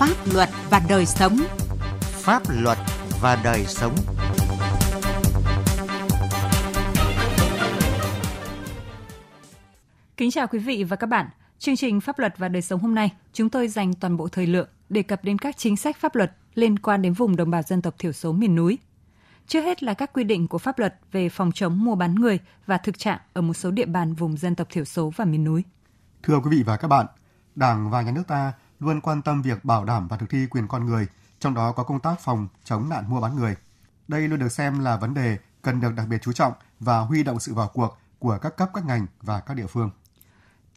Pháp luật và đời sống. Pháp luật và đời sống. Kính chào quý vị và các bạn. Chương trình Pháp luật và đời sống hôm nay, chúng tôi dành toàn bộ thời lượng đề cập đến các chính sách pháp luật liên quan đến vùng đồng bào dân tộc thiểu số miền núi. Trước hết là các quy định của pháp luật về phòng chống mua bán người và thực trạng ở một số địa bàn vùng dân tộc thiểu số và miền núi. Thưa quý vị và các bạn, Đảng và Nhà nước ta luôn quan tâm việc bảo đảm và thực thi quyền con người, trong đó có công tác phòng chống nạn mua bán người. Đây luôn được xem là vấn đề cần được đặc biệt chú trọng và huy động sự vào cuộc của các cấp các ngành và các địa phương.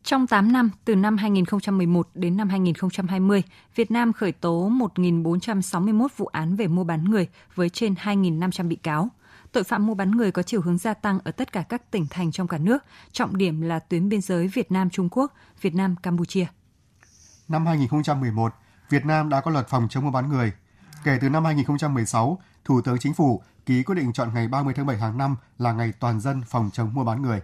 Trong 8 năm, từ năm 2011 đến năm 2020, Việt Nam khởi tố 1.461 vụ án về mua bán người với trên 2.500 bị cáo. Tội phạm mua bán người có chiều hướng gia tăng ở tất cả các tỉnh thành trong cả nước, trọng điểm là tuyến biên giới Việt Nam-Trung Quốc, Việt Nam-Campuchia. Năm 2011, Việt Nam đã có luật phòng chống mua bán người. Kể từ năm 2016, Thủ tướng Chính phủ ký quyết định chọn ngày 30 tháng 7 hàng năm là ngày toàn dân phòng chống mua bán người.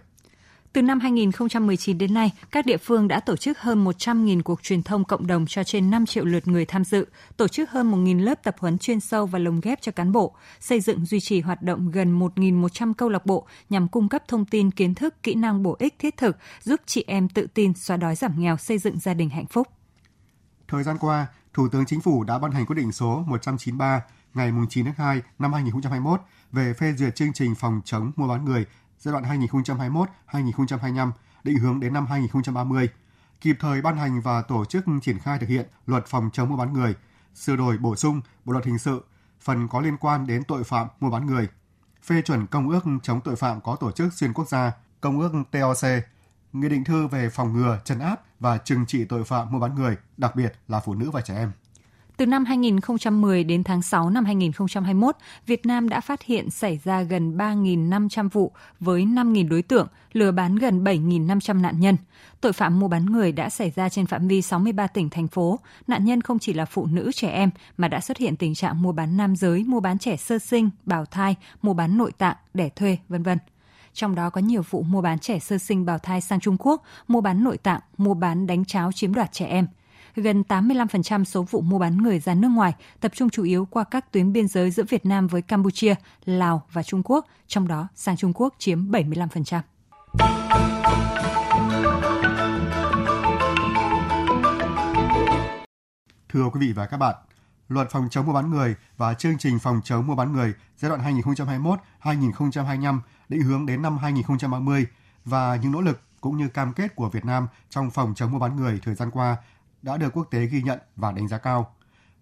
Từ năm 2019 đến nay, các địa phương đã tổ chức hơn 100.000 cuộc truyền thông cộng đồng cho trên 5 triệu lượt người tham dự, tổ chức hơn 1.000 lớp tập huấn chuyên sâu và lồng ghép cho cán bộ, xây dựng duy trì hoạt động gần 1.100 câu lạc bộ nhằm cung cấp thông tin, kiến thức, kỹ năng bổ ích thiết thực, giúp chị em tự tin xóa đói giảm nghèo, xây dựng gia đình hạnh phúc. Thời gian qua, Thủ tướng Chính phủ đã ban hành quyết định số 193 ngày 9 tháng 2 năm 2021 về phê duyệt chương trình phòng chống mua bán người giai đoạn 2021-2025, định hướng đến năm 2030, kịp thời ban hành và tổ chức triển khai thực hiện luật phòng chống mua bán người, sửa đổi bổ sung bộ luật hình sự, phần có liên quan đến tội phạm mua bán người, phê chuẩn công ước chống tội phạm có tổ chức xuyên quốc gia, công ước TOC, nghị định thư về phòng ngừa, trấn áp và trừng trị tội phạm mua bán người, đặc biệt là phụ nữ và trẻ em. Từ năm 2010 đến tháng 6 năm 2021, Việt Nam đã phát hiện xảy ra gần 3.500 vụ với 5.000 đối tượng, lừa bán gần 7.500 nạn nhân. Tội phạm mua bán người đã xảy ra trên phạm vi 63 tỉnh, thành phố. Nạn nhân không chỉ là phụ nữ, trẻ em, mà đã xuất hiện tình trạng mua bán nam giới, mua bán trẻ sơ sinh, bào thai, mua bán nội tạng, đẻ thuê, vân vân trong đó có nhiều vụ mua bán trẻ sơ sinh bào thai sang Trung Quốc, mua bán nội tạng, mua bán đánh cháo chiếm đoạt trẻ em gần 85% số vụ mua bán người ra nước ngoài tập trung chủ yếu qua các tuyến biên giới giữa Việt Nam với Campuchia, Lào và Trung Quốc, trong đó sang Trung Quốc chiếm 75%. Thưa quý vị và các bạn, Luật phòng chống mua bán người và chương trình phòng chống mua bán người giai đoạn 2021-2025 định hướng đến năm 2030 và những nỗ lực cũng như cam kết của Việt Nam trong phòng chống mua bán người thời gian qua đã được quốc tế ghi nhận và đánh giá cao.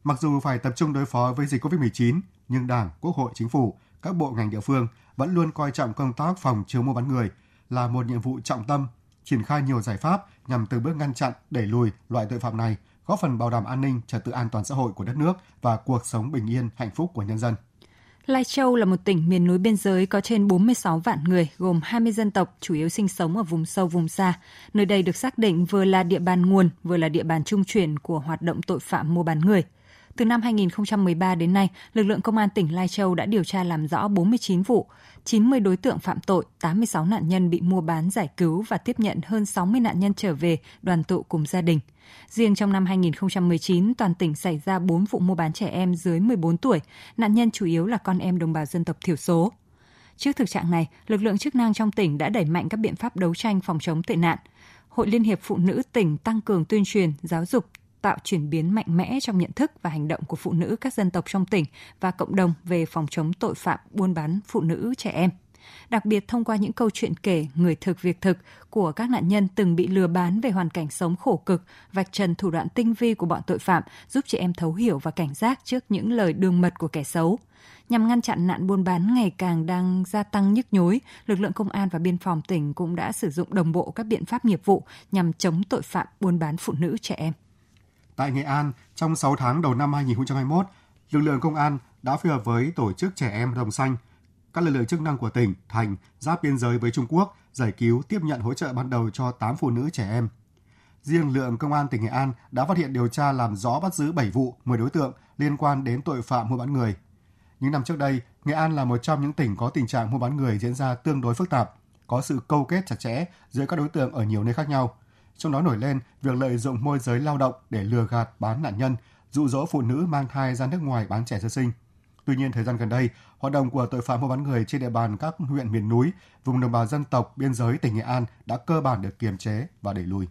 Mặc dù phải tập trung đối phó với dịch COVID-19, nhưng Đảng, Quốc hội, Chính phủ, các bộ ngành địa phương vẫn luôn coi trọng công tác phòng chống mua bán người là một nhiệm vụ trọng tâm, triển khai nhiều giải pháp nhằm từng bước ngăn chặn, đẩy lùi loại tội phạm này, góp phần bảo đảm an ninh, trật tự an toàn xã hội của đất nước và cuộc sống bình yên, hạnh phúc của nhân dân. Lai Châu là một tỉnh miền núi biên giới có trên 46 vạn người, gồm 20 dân tộc, chủ yếu sinh sống ở vùng sâu vùng xa. Nơi đây được xác định vừa là địa bàn nguồn, vừa là địa bàn trung chuyển của hoạt động tội phạm mua bán người. Từ năm 2013 đến nay, lực lượng công an tỉnh Lai Châu đã điều tra làm rõ 49 vụ, 90 đối tượng phạm tội, 86 nạn nhân bị mua bán giải cứu và tiếp nhận hơn 60 nạn nhân trở về đoàn tụ cùng gia đình. Riêng trong năm 2019, toàn tỉnh xảy ra 4 vụ mua bán trẻ em dưới 14 tuổi, nạn nhân chủ yếu là con em đồng bào dân tộc thiểu số. Trước thực trạng này, lực lượng chức năng trong tỉnh đã đẩy mạnh các biện pháp đấu tranh phòng chống tệ nạn. Hội Liên hiệp Phụ nữ tỉnh tăng cường tuyên truyền, giáo dục, tạo chuyển biến mạnh mẽ trong nhận thức và hành động của phụ nữ các dân tộc trong tỉnh và cộng đồng về phòng chống tội phạm buôn bán phụ nữ trẻ em. Đặc biệt thông qua những câu chuyện kể người thực việc thực của các nạn nhân từng bị lừa bán về hoàn cảnh sống khổ cực, vạch trần thủ đoạn tinh vi của bọn tội phạm, giúp chị em thấu hiểu và cảnh giác trước những lời đường mật của kẻ xấu. Nhằm ngăn chặn nạn buôn bán ngày càng đang gia tăng nhức nhối, lực lượng công an và biên phòng tỉnh cũng đã sử dụng đồng bộ các biện pháp nghiệp vụ nhằm chống tội phạm buôn bán phụ nữ trẻ em. Tại Nghệ An, trong 6 tháng đầu năm 2021, lực lượng công an đã phối hợp với tổ chức trẻ em Đồng Xanh, các lực lượng chức năng của tỉnh, thành, giáp biên giới với Trung Quốc giải cứu tiếp nhận hỗ trợ ban đầu cho 8 phụ nữ trẻ em. Riêng lượng công an tỉnh Nghệ An đã phát hiện điều tra làm rõ bắt giữ 7 vụ, 10 đối tượng liên quan đến tội phạm mua bán người. Những năm trước đây, Nghệ An là một trong những tỉnh có tình trạng mua bán người diễn ra tương đối phức tạp, có sự câu kết chặt chẽ giữa các đối tượng ở nhiều nơi khác nhau – trong đó nổi lên việc lợi dụng môi giới lao động để lừa gạt bán nạn nhân, dụ dỗ phụ nữ mang thai ra nước ngoài bán trẻ sơ sinh. Tuy nhiên, thời gian gần đây, hoạt động của tội phạm mua bán người trên địa bàn các huyện miền núi, vùng đồng bào dân tộc, biên giới tỉnh Nghệ An đã cơ bản được kiềm chế và đẩy lùi.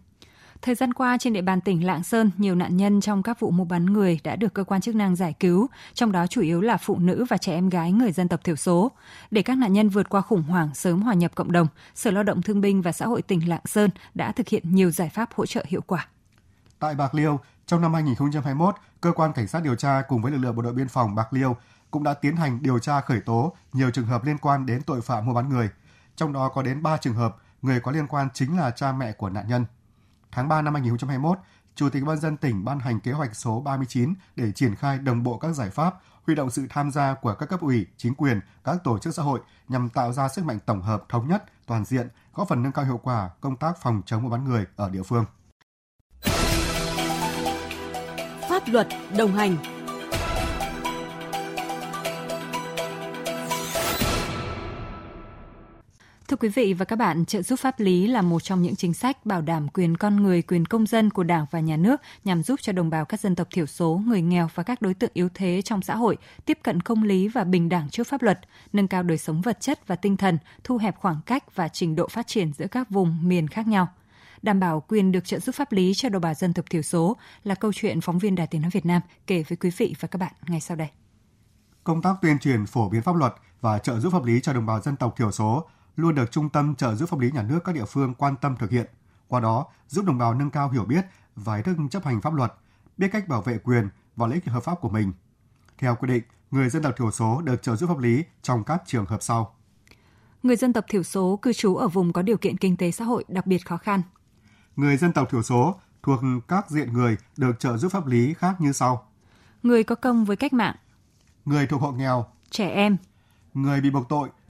Thời gian qua trên địa bàn tỉnh Lạng Sơn, nhiều nạn nhân trong các vụ mua bán người đã được cơ quan chức năng giải cứu, trong đó chủ yếu là phụ nữ và trẻ em gái người dân tộc thiểu số. Để các nạn nhân vượt qua khủng hoảng sớm hòa nhập cộng đồng, Sở Lao động Thương binh và Xã hội tỉnh Lạng Sơn đã thực hiện nhiều giải pháp hỗ trợ hiệu quả. Tại Bạc Liêu, trong năm 2021, cơ quan cảnh sát điều tra cùng với lực lượng bộ đội biên phòng Bạc Liêu cũng đã tiến hành điều tra khởi tố nhiều trường hợp liên quan đến tội phạm mua bán người. Trong đó có đến 3 trường hợp người có liên quan chính là cha mẹ của nạn nhân. Tháng 3 năm 2021, Chủ tịch ban dân tỉnh ban hành kế hoạch số 39 để triển khai đồng bộ các giải pháp, huy động sự tham gia của các cấp ủy, chính quyền, các tổ chức xã hội nhằm tạo ra sức mạnh tổng hợp thống nhất, toàn diện, góp phần nâng cao hiệu quả công tác phòng chống mua bán người ở địa phương. Pháp luật đồng hành Thưa quý vị và các bạn, trợ giúp pháp lý là một trong những chính sách bảo đảm quyền con người, quyền công dân của Đảng và Nhà nước nhằm giúp cho đồng bào các dân tộc thiểu số, người nghèo và các đối tượng yếu thế trong xã hội tiếp cận công lý và bình đẳng trước pháp luật, nâng cao đời sống vật chất và tinh thần, thu hẹp khoảng cách và trình độ phát triển giữa các vùng miền khác nhau đảm bảo quyền được trợ giúp pháp lý cho đồng bào dân tộc thiểu số là câu chuyện phóng viên Đài Tiếng nói Việt Nam kể với quý vị và các bạn ngay sau đây. Công tác tuyên truyền phổ biến pháp luật và trợ giúp pháp lý cho đồng bào dân tộc thiểu số luôn được Trung tâm trợ giúp pháp lý nhà nước các địa phương quan tâm thực hiện. Qua đó, giúp đồng bào nâng cao hiểu biết và ý thức chấp hành pháp luật, biết cách bảo vệ quyền và lợi ích hợp pháp của mình. Theo quy định, người dân tộc thiểu số được trợ giúp pháp lý trong các trường hợp sau. Người dân tộc thiểu số cư trú ở vùng có điều kiện kinh tế xã hội đặc biệt khó khăn. Người dân tộc thiểu số thuộc các diện người được trợ giúp pháp lý khác như sau. Người có công với cách mạng. Người thuộc hộ nghèo. Trẻ em. Người bị buộc tội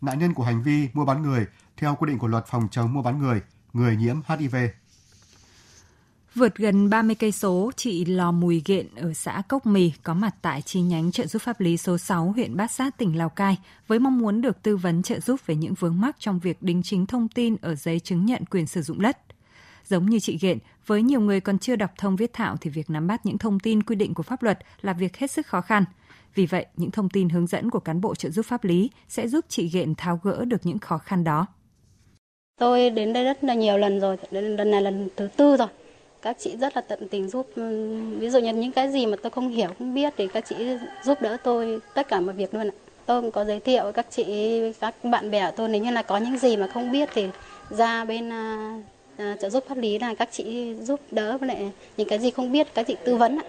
nạn nhân của hành vi mua bán người theo quy định của luật phòng chống mua bán người, người nhiễm HIV. Vượt gần 30 cây số, chị Lò Mùi Gện ở xã Cốc Mì có mặt tại chi nhánh trợ giúp pháp lý số 6 huyện Bát Sát tỉnh Lào Cai với mong muốn được tư vấn trợ giúp về những vướng mắc trong việc đính chính thông tin ở giấy chứng nhận quyền sử dụng đất. Giống như chị Gện, với nhiều người còn chưa đọc thông viết thạo thì việc nắm bắt những thông tin quy định của pháp luật là việc hết sức khó khăn. Vì vậy, những thông tin hướng dẫn của cán bộ trợ giúp pháp lý sẽ giúp chị Gện tháo gỡ được những khó khăn đó. Tôi đến đây rất là nhiều lần rồi, lần này lần thứ tư rồi. Các chị rất là tận tình giúp, ừ, ví dụ như những cái gì mà tôi không hiểu, không biết thì các chị giúp đỡ tôi tất cả mọi việc luôn ạ. Tôi cũng có giới thiệu các chị, các bạn bè của tôi nếu như là có những gì mà không biết thì ra bên à, uh, trợ giúp pháp lý là các chị giúp đỡ với lại những cái gì không biết các chị tư vấn ạ.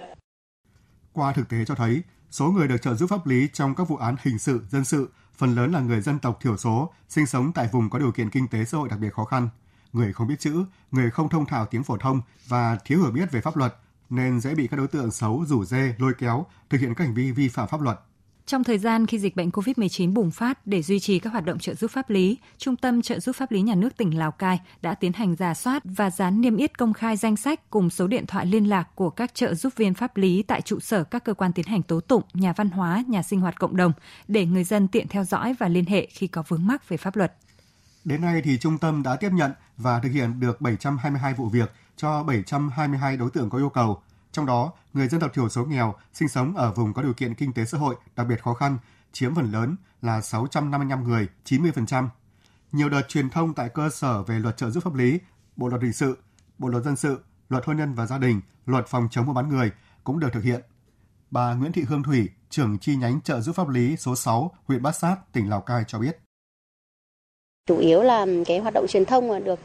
Qua thực tế cho thấy, số người được trợ giúp pháp lý trong các vụ án hình sự, dân sự phần lớn là người dân tộc thiểu số, sinh sống tại vùng có điều kiện kinh tế xã hội đặc biệt khó khăn, người không biết chữ, người không thông thạo tiếng phổ thông và thiếu hiểu biết về pháp luật nên dễ bị các đối tượng xấu rủ dê, lôi kéo thực hiện các hành vi vi phạm pháp luật. Trong thời gian khi dịch bệnh COVID-19 bùng phát để duy trì các hoạt động trợ giúp pháp lý, Trung tâm trợ giúp pháp lý nhà nước tỉnh Lào Cai đã tiến hành giả soát và dán niêm yết công khai danh sách cùng số điện thoại liên lạc của các trợ giúp viên pháp lý tại trụ sở các cơ quan tiến hành tố tụng, nhà văn hóa, nhà sinh hoạt cộng đồng để người dân tiện theo dõi và liên hệ khi có vướng mắc về pháp luật. Đến nay thì trung tâm đã tiếp nhận và thực hiện được 722 vụ việc cho 722 đối tượng có yêu cầu, trong đó, người dân tộc thiểu số nghèo sinh sống ở vùng có điều kiện kinh tế xã hội đặc biệt khó khăn chiếm phần lớn là 655 người, 90%. Nhiều đợt truyền thông tại cơ sở về luật trợ giúp pháp lý, Bộ luật hình sự, Bộ luật dân sự, luật hôn nhân và gia đình, luật phòng chống mua bán người cũng được thực hiện. Bà Nguyễn Thị Hương Thủy, trưởng chi nhánh trợ giúp pháp lý số 6, huyện Bát Sát, tỉnh Lào Cai cho biết. Chủ yếu là cái hoạt động truyền thông được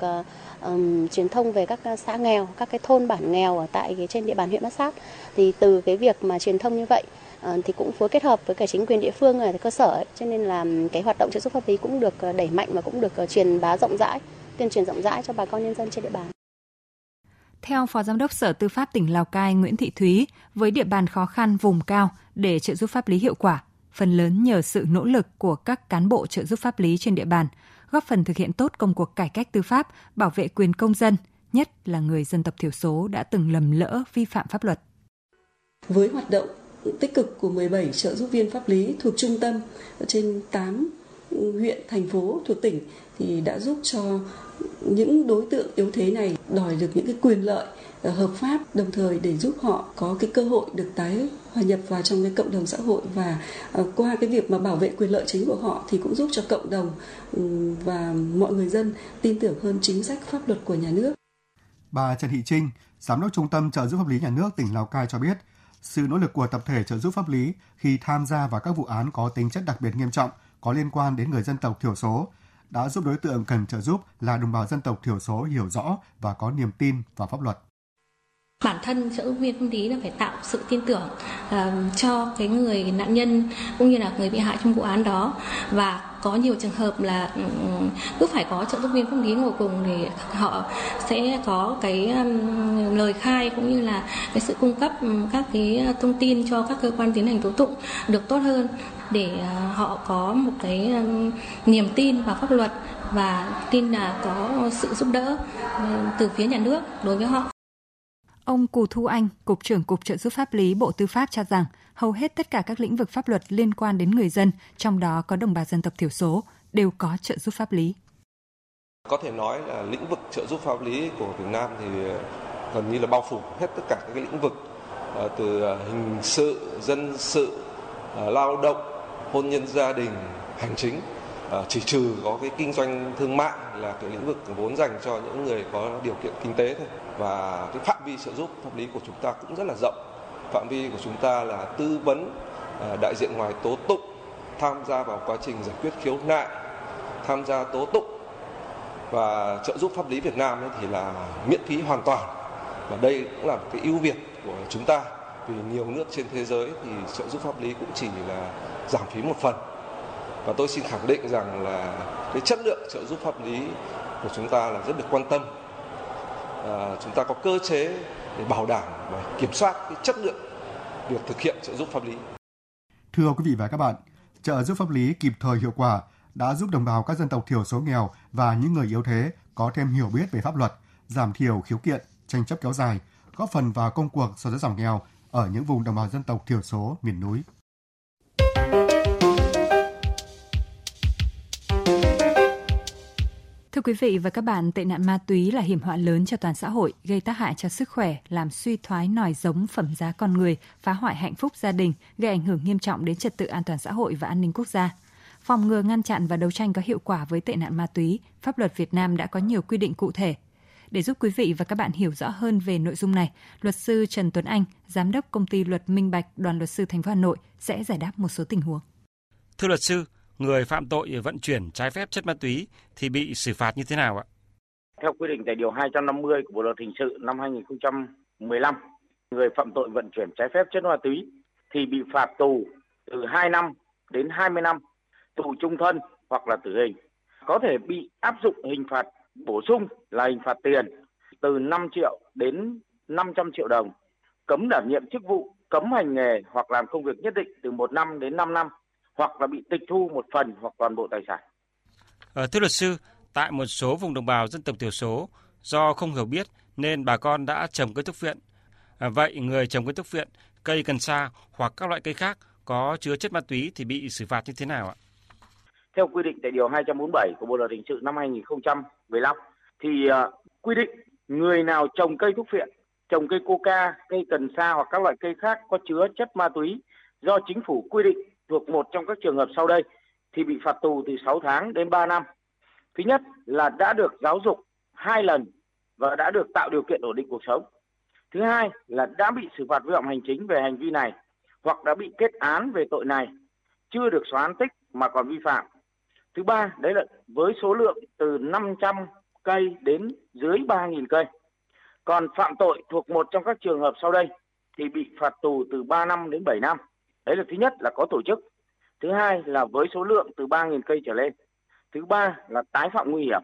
um, truyền thông về các ờ, xã nghèo, các cái thôn bản nghèo ở tại cái trên địa bàn huyện Bát Sát. Thì từ cái việc mà truyền thông như vậy uh, thì cũng phối kết hợp với cả chính quyền địa phương ở cơ sở ấy, cho nên là cái hoạt động trợ giúp pháp lý cũng được đẩy mạnh và cũng được truyền bá rộng rãi, tuyên truyền rộng rãi cho bà con nhân dân trên địa bàn. Theo Phó Giám đốc Sở Tư pháp tỉnh Lào Cai Nguyễn Thị Thúy, với địa bàn khó khăn vùng cao để trợ giúp pháp lý hiệu quả, phần lớn nhờ sự nỗ lực của các cán bộ trợ giúp pháp lý trên địa bàn, góp phần thực hiện tốt công cuộc cải cách tư pháp, bảo vệ quyền công dân, nhất là người dân tộc thiểu số đã từng lầm lỡ vi phạm pháp luật. Với hoạt động tích cực của 17 trợ giúp viên pháp lý thuộc trung tâm trên 8 huyện, thành phố thuộc tỉnh thì đã giúp cho những đối tượng yếu thế này đòi được những cái quyền lợi ờ, hợp pháp đồng thời để giúp họ có cái cơ hội được tái hòa nhập vào trong cái cộng đồng xã hội và ờ, qua cái việc mà bảo vệ quyền lợi chính của họ thì cũng giúp cho cộng đồng ừ, và mọi người dân tin tưởng hơn chính sách pháp luật của nhà nước. Bà Trần Thị Trinh, Giám đốc Trung tâm trợ giúp pháp lý nhà nước tỉnh Lào Cai cho biết, sự nỗ lực của tập thể trợ giúp pháp lý khi tham gia vào các vụ án có tính chất đặc biệt nghiêm trọng có liên quan đến người dân tộc thiểu số đã giúp đối tượng cần trợ giúp là đồng bào dân tộc thiểu số hiểu rõ và có niềm tin vào pháp luật. Bản thân trợ giúp viên pháp lý là phải tạo sự tin tưởng uh, cho cái người nạn nhân cũng như là người bị hại trong vụ án đó. Và có nhiều trường hợp là um, cứ phải có trợ giúp viên pháp lý ngồi cùng thì họ sẽ có cái um, lời khai cũng như là cái sự cung cấp um, các cái thông tin cho các cơ quan tiến hành tố tụng được tốt hơn để uh, họ có một cái um, niềm tin vào pháp luật và tin là có sự giúp đỡ uh, từ phía nhà nước đối với họ Ông Cù Thu Anh, Cục trưởng Cục trợ giúp pháp lý Bộ Tư pháp cho rằng hầu hết tất cả các lĩnh vực pháp luật liên quan đến người dân, trong đó có đồng bào dân tộc thiểu số, đều có trợ giúp pháp lý. Có thể nói là lĩnh vực trợ giúp pháp lý của Việt Nam thì gần như là bao phủ hết tất cả các cái lĩnh vực ờ, từ ờ, hình sự, dân sự, ờ, lao động, hôn nhân gia đình, hành chính à, chỉ trừ có cái kinh doanh thương mại là cái lĩnh vực vốn dành cho những người có điều kiện kinh tế thôi. Và cái phạm vi trợ giúp pháp lý của chúng ta cũng rất là rộng. Phạm vi của chúng ta là tư vấn à, đại diện ngoài tố tụng tham gia vào quá trình giải quyết khiếu nại tham gia tố tụng và trợ giúp pháp lý Việt Nam ấy thì là miễn phí hoàn toàn. Và đây cũng là cái ưu việt của chúng ta. Vì nhiều nước trên thế giới thì trợ giúp pháp lý cũng chỉ là giảm phí một phần và tôi xin khẳng định rằng là cái chất lượng trợ giúp pháp lý của chúng ta là rất được quan tâm à, chúng ta có cơ chế để bảo đảm và kiểm soát cái chất lượng việc thực hiện trợ giúp pháp lý. Thưa quý vị và các bạn, trợ giúp pháp lý kịp thời hiệu quả đã giúp đồng bào các dân tộc thiểu số nghèo và những người yếu thế có thêm hiểu biết về pháp luật, giảm thiểu khiếu kiện, tranh chấp kéo dài, góp phần vào công cuộc xóa đói giảm nghèo ở những vùng đồng bào dân tộc thiểu số miền núi. Thưa quý vị và các bạn, tệ nạn ma túy là hiểm họa lớn cho toàn xã hội, gây tác hại cho sức khỏe, làm suy thoái nòi giống phẩm giá con người, phá hoại hạnh phúc gia đình, gây ảnh hưởng nghiêm trọng đến trật tự an toàn xã hội và an ninh quốc gia. Phòng ngừa ngăn chặn và đấu tranh có hiệu quả với tệ nạn ma túy, pháp luật Việt Nam đã có nhiều quy định cụ thể. Để giúp quý vị và các bạn hiểu rõ hơn về nội dung này, luật sư Trần Tuấn Anh, giám đốc công ty luật Minh Bạch, đoàn luật sư thành phố Hà Nội sẽ giải đáp một số tình huống. Thưa luật sư, người phạm tội vận chuyển trái phép chất ma túy thì bị xử phạt như thế nào ạ? Theo quy định tại điều 250 của Bộ luật hình sự năm 2015, người phạm tội vận chuyển trái phép chất ma túy thì bị phạt tù từ 2 năm đến 20 năm, tù trung thân hoặc là tử hình. Có thể bị áp dụng hình phạt bổ sung là hình phạt tiền từ 5 triệu đến 500 triệu đồng, cấm đảm nhiệm chức vụ, cấm hành nghề hoặc làm công việc nhất định từ 1 năm đến 5 năm hoặc là bị tịch thu một phần hoặc toàn bộ tài sản. Ờ, thưa luật sư, tại một số vùng đồng bào dân tộc thiểu số do không hiểu biết nên bà con đã trồng cây thuốc viện. À, vậy người trồng cây thuốc viện, cây cần sa hoặc các loại cây khác có chứa chất ma túy thì bị xử phạt như thế nào ạ? Theo quy định tại điều 247 của Bộ luật hình sự năm 2015 thì uh, quy định người nào trồng cây thuốc viện, trồng cây coca, cây cần sa hoặc các loại cây khác có chứa chất ma túy do chính phủ quy định thuộc một trong các trường hợp sau đây thì bị phạt tù từ 6 tháng đến 3 năm. Thứ nhất là đã được giáo dục hai lần và đã được tạo điều kiện ổn định cuộc sống. Thứ hai là đã bị xử phạt vi phạm hành chính về hành vi này hoặc đã bị kết án về tội này, chưa được xóa án tích mà còn vi phạm. Thứ ba, đấy là với số lượng từ 500 cây đến dưới 3.000 cây. Còn phạm tội thuộc một trong các trường hợp sau đây thì bị phạt tù từ 3 năm đến 7 năm. Đấy là thứ nhất là có tổ chức. Thứ hai là với số lượng từ 3.000 cây trở lên. Thứ ba là tái phạm nguy hiểm.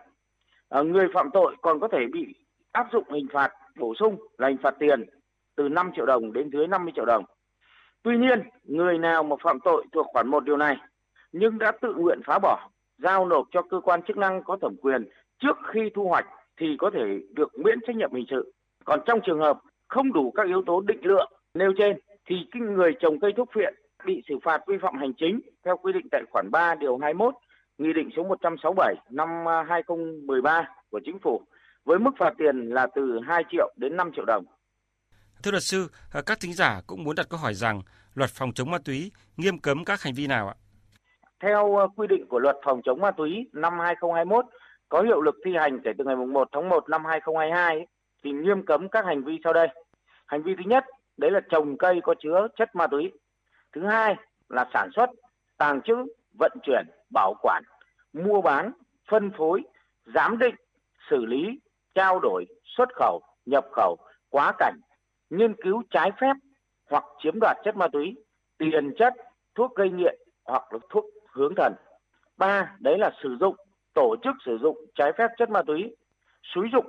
À, người phạm tội còn có thể bị áp dụng hình phạt bổ sung là hình phạt tiền từ 5 triệu đồng đến dưới 50 triệu đồng. Tuy nhiên, người nào mà phạm tội thuộc khoản một điều này nhưng đã tự nguyện phá bỏ, giao nộp cho cơ quan chức năng có thẩm quyền trước khi thu hoạch thì có thể được miễn trách nhiệm hình sự. Còn trong trường hợp không đủ các yếu tố định lượng nêu trên thì cái người trồng cây thuốc viện bị xử phạt vi phạm hành chính theo quy định tại khoản 3 điều 21 Nghị định số 167 năm 2013 của Chính phủ với mức phạt tiền là từ 2 triệu đến 5 triệu đồng. Thưa luật sư, các thính giả cũng muốn đặt câu hỏi rằng luật phòng chống ma túy nghiêm cấm các hành vi nào ạ? Theo ờ, quy định của luật phòng chống ma túy năm 2021 có hiệu lực thi hành kể từ ngày 1 tháng 1 năm 2022 thì nghiêm cấm các hành vi sau đây. Hành vi thứ nhất, đấy là trồng cây có chứa chất ma túy. Thứ hai là sản xuất, tàng trữ, vận chuyển, bảo quản, mua bán, phân phối, giám định, xử lý, trao đổi, xuất khẩu, nhập khẩu, quá cảnh, nghiên cứu trái phép hoặc chiếm đoạt chất ma túy, tiền chất, thuốc gây nghiện hoặc là thuốc hướng thần. Ba, đấy là sử dụng, tổ chức sử dụng trái phép chất ma túy, xúi dụng,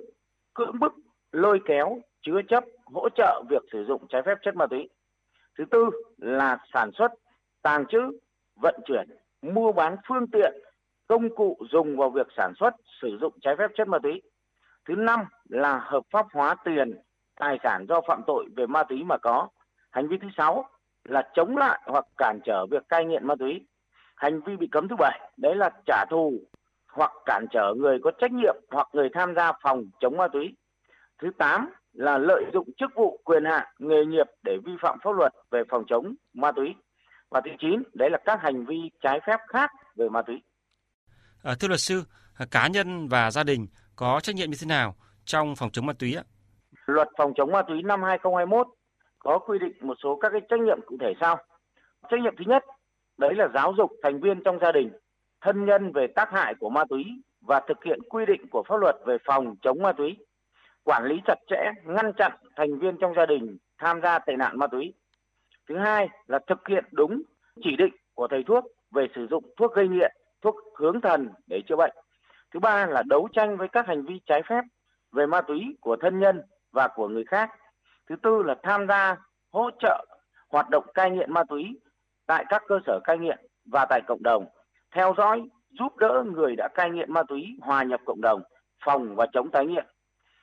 cưỡng bức, lôi kéo, chứa chấp, hỗ trợ việc sử dụng trái phép chất ma túy. Thứ tư là sản xuất, tàng trữ, vận chuyển, mua bán phương tiện, công cụ dùng vào việc sản xuất, sử dụng trái phép chất ma túy. Thứ năm là hợp pháp hóa tiền, tài sản do phạm tội về ma túy mà có. Hành vi thứ sáu là chống lại hoặc cản trở việc cai nghiện ma túy. Hành vi bị cấm thứ bảy đấy là trả thù hoặc cản trở người có trách nhiệm hoặc người tham gia phòng chống ma túy. Thứ tám là lợi dụng chức vụ quyền hạn nghề nghiệp để vi phạm pháp luật về phòng chống ma túy. Và thứ chín đấy là các hành vi trái phép khác về ma túy. À, thưa luật sư, cá nhân và gia đình có trách nhiệm như thế nào trong phòng chống ma túy ạ? Luật phòng chống ma túy năm 2021 có quy định một số các cái trách nhiệm cụ thể sau. Trách nhiệm thứ nhất, đấy là giáo dục thành viên trong gia đình, thân nhân về tác hại của ma túy và thực hiện quy định của pháp luật về phòng chống ma túy. Quản lý chặt chẽ, ngăn chặn thành viên trong gia đình tham gia tệ nạn ma túy. Thứ hai là thực hiện đúng chỉ định của thầy thuốc về sử dụng thuốc gây nghiện, thuốc hướng thần để chữa bệnh. Thứ ba là đấu tranh với các hành vi trái phép về ma túy của thân nhân và của người khác. Thứ tư là tham gia hỗ trợ hoạt động cai nghiện ma túy tại các cơ sở cai nghiện và tại cộng đồng, theo dõi, giúp đỡ người đã cai nghiện ma túy hòa nhập cộng đồng, phòng và chống tái nghiện.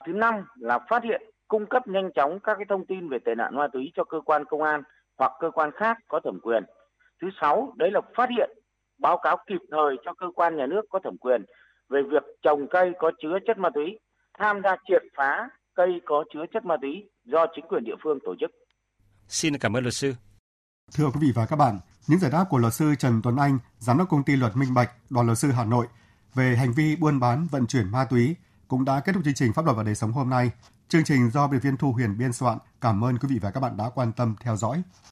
Thứ năm là phát hiện, cung cấp nhanh chóng các cái thông tin về tệ nạn ma túy cho cơ quan công an hoặc cơ quan khác có thẩm quyền. Thứ sáu, đấy là phát hiện, báo cáo kịp thời cho cơ quan nhà nước có thẩm quyền về việc trồng cây có chứa chất ma túy, tham gia triệt phá cây có chứa chất ma túy do chính quyền địa phương tổ chức. Xin cảm ơn luật sư. Thưa quý vị và các bạn, những giải đáp của luật sư Trần Tuấn Anh, giám đốc công ty luật Minh Bạch, đoàn luật sư Hà Nội về hành vi buôn bán vận chuyển ma túy cũng đã kết thúc chương trình pháp luật và đời sống hôm nay. Chương trình do biên viên Thu Huyền biên soạn. Cảm ơn quý vị và các bạn đã quan tâm theo dõi.